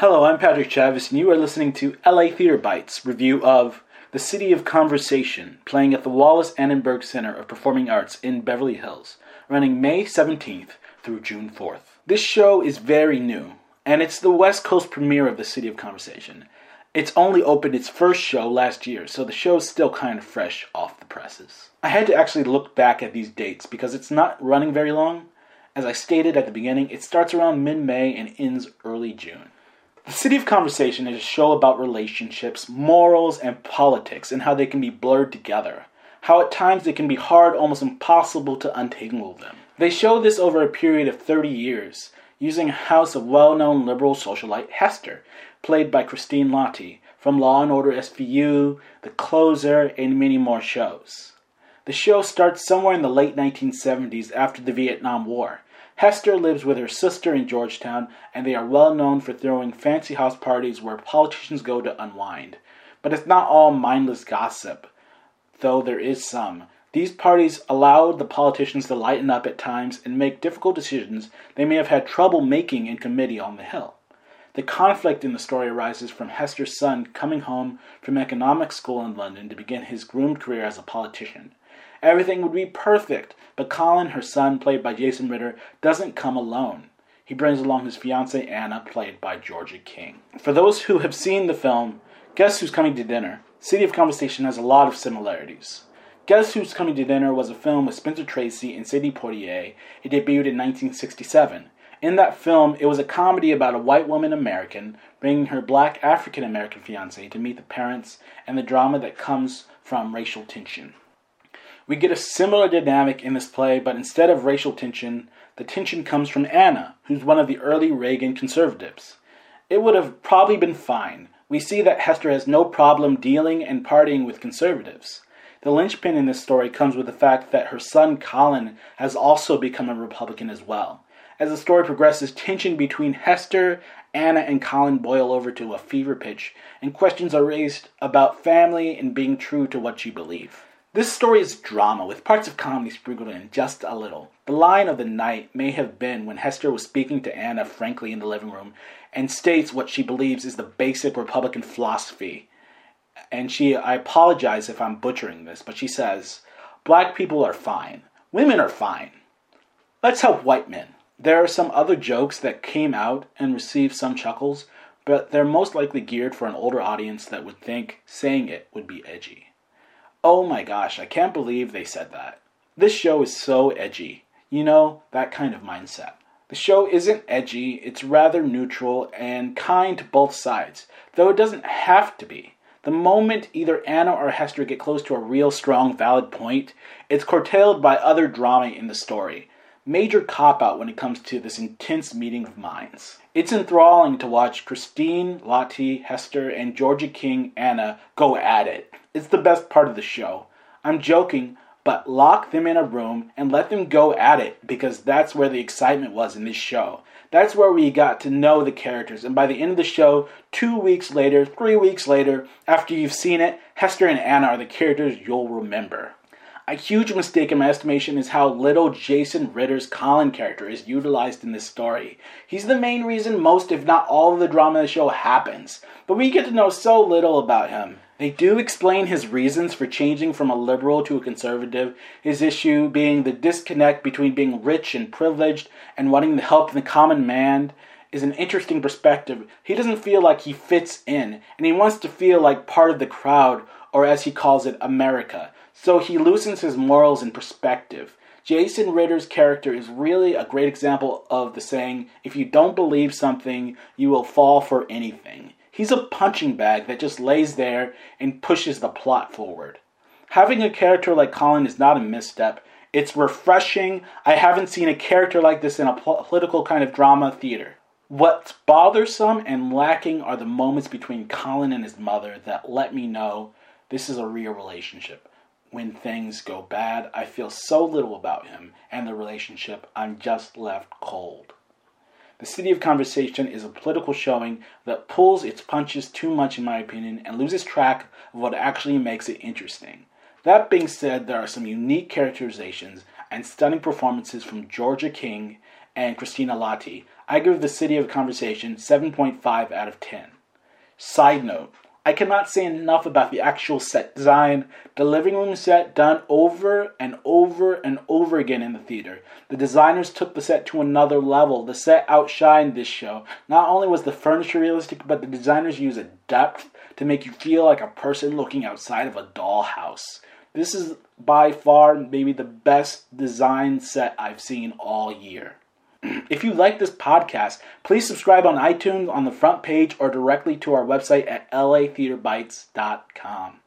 Hello, I'm Patrick Chavis, and you are listening to LA Theater Bites review of The City of Conversation, playing at the Wallis Annenberg Center of Performing Arts in Beverly Hills, running May 17th through June 4th. This show is very new, and it's the West Coast premiere of The City of Conversation. It's only opened its first show last year, so the show is still kind of fresh off the presses. I had to actually look back at these dates because it's not running very long. As I stated at the beginning, it starts around mid May and ends early June. The City of Conversation is a show about relationships, morals, and politics, and how they can be blurred together. How at times it can be hard, almost impossible to untangle them. They show this over a period of 30 years, using a house of well known liberal socialite Hester, played by Christine Lahti, from Law and Order SVU, The Closer, and many more shows. The show starts somewhere in the late 1970s after the Vietnam War Hester lives with her sister in Georgetown, and they are well known for throwing fancy house parties where politicians go to unwind. But it's not all mindless gossip, though there is some. These parties allow the politicians to lighten up at times and make difficult decisions they may have had trouble making in committee on the Hill. The conflict in the story arises from Hester's son coming home from economics school in London to begin his groomed career as a politician. Everything would be perfect, but Colin, her son, played by Jason Ritter, doesn't come alone. He brings along his fiancee Anna, played by Georgia King. For those who have seen the film, Guess Who's Coming to Dinner? City of Conversation has a lot of similarities. Guess Who's Coming to Dinner was a film with Spencer Tracy and Sidney Poitier. It debuted in 1967. In that film, it was a comedy about a white woman American bringing her black African American fiance to meet the parents and the drama that comes from racial tension. We get a similar dynamic in this play, but instead of racial tension, the tension comes from Anna, who's one of the early Reagan conservatives. It would have probably been fine. We see that Hester has no problem dealing and partying with conservatives. The linchpin in this story comes with the fact that her son Colin has also become a Republican as well. As the story progresses, tension between Hester, Anna, and Colin boil over to a fever pitch, and questions are raised about family and being true to what you believe. This story is drama with parts of comedy sprinkled in just a little. The line of the night may have been when Hester was speaking to Anna frankly in the living room and states what she believes is the basic Republican philosophy. And she, I apologize if I'm butchering this, but she says, Black people are fine. Women are fine. Let's help white men. There are some other jokes that came out and received some chuckles, but they're most likely geared for an older audience that would think saying it would be edgy. Oh my gosh, I can't believe they said that. This show is so edgy. You know, that kind of mindset. The show isn't edgy, it's rather neutral and kind to both sides, though it doesn't have to be. The moment either Anna or Hester get close to a real strong, valid point, it's curtailed by other drama in the story. Major cop out when it comes to this intense meeting of minds. It's enthralling to watch Christine, Lahti, Hester, and Georgia King, Anna go at it. It's the best part of the show. I'm joking, but lock them in a room and let them go at it because that's where the excitement was in this show. That's where we got to know the characters. And by the end of the show, two weeks later, three weeks later, after you've seen it, Hester and Anna are the characters you'll remember. A huge mistake in my estimation is how little Jason Ritter's Colin character is utilized in this story. He's the main reason most, if not all, of the drama in the show happens, but we get to know so little about him. They do explain his reasons for changing from a liberal to a conservative, his issue being the disconnect between being rich and privileged and wanting to help the common man is an interesting perspective. He doesn't feel like he fits in, and he wants to feel like part of the crowd, or as he calls it, America. So he loosens his morals and perspective. Jason Ritter's character is really a great example of the saying, if you don't believe something, you will fall for anything. He's a punching bag that just lays there and pushes the plot forward. Having a character like Colin is not a misstep. It's refreshing. I haven't seen a character like this in a political kind of drama theater. What's bothersome and lacking are the moments between Colin and his mother that let me know this is a real relationship. When things go bad, I feel so little about him and the relationship, I'm just left cold. The City of Conversation is a political showing that pulls its punches too much, in my opinion, and loses track of what actually makes it interesting. That being said, there are some unique characterizations and stunning performances from Georgia King and Christina Lahti. I give The City of Conversation 7.5 out of 10. Side note, I cannot say enough about the actual set design. The living room set done over and over and over again in the theater. The designers took the set to another level. The set outshined this show. Not only was the furniture realistic, but the designers used a depth to make you feel like a person looking outside of a dollhouse. This is by far maybe the best design set I've seen all year. If you like this podcast, please subscribe on iTunes on the front page or directly to our website at latheaterbites.com.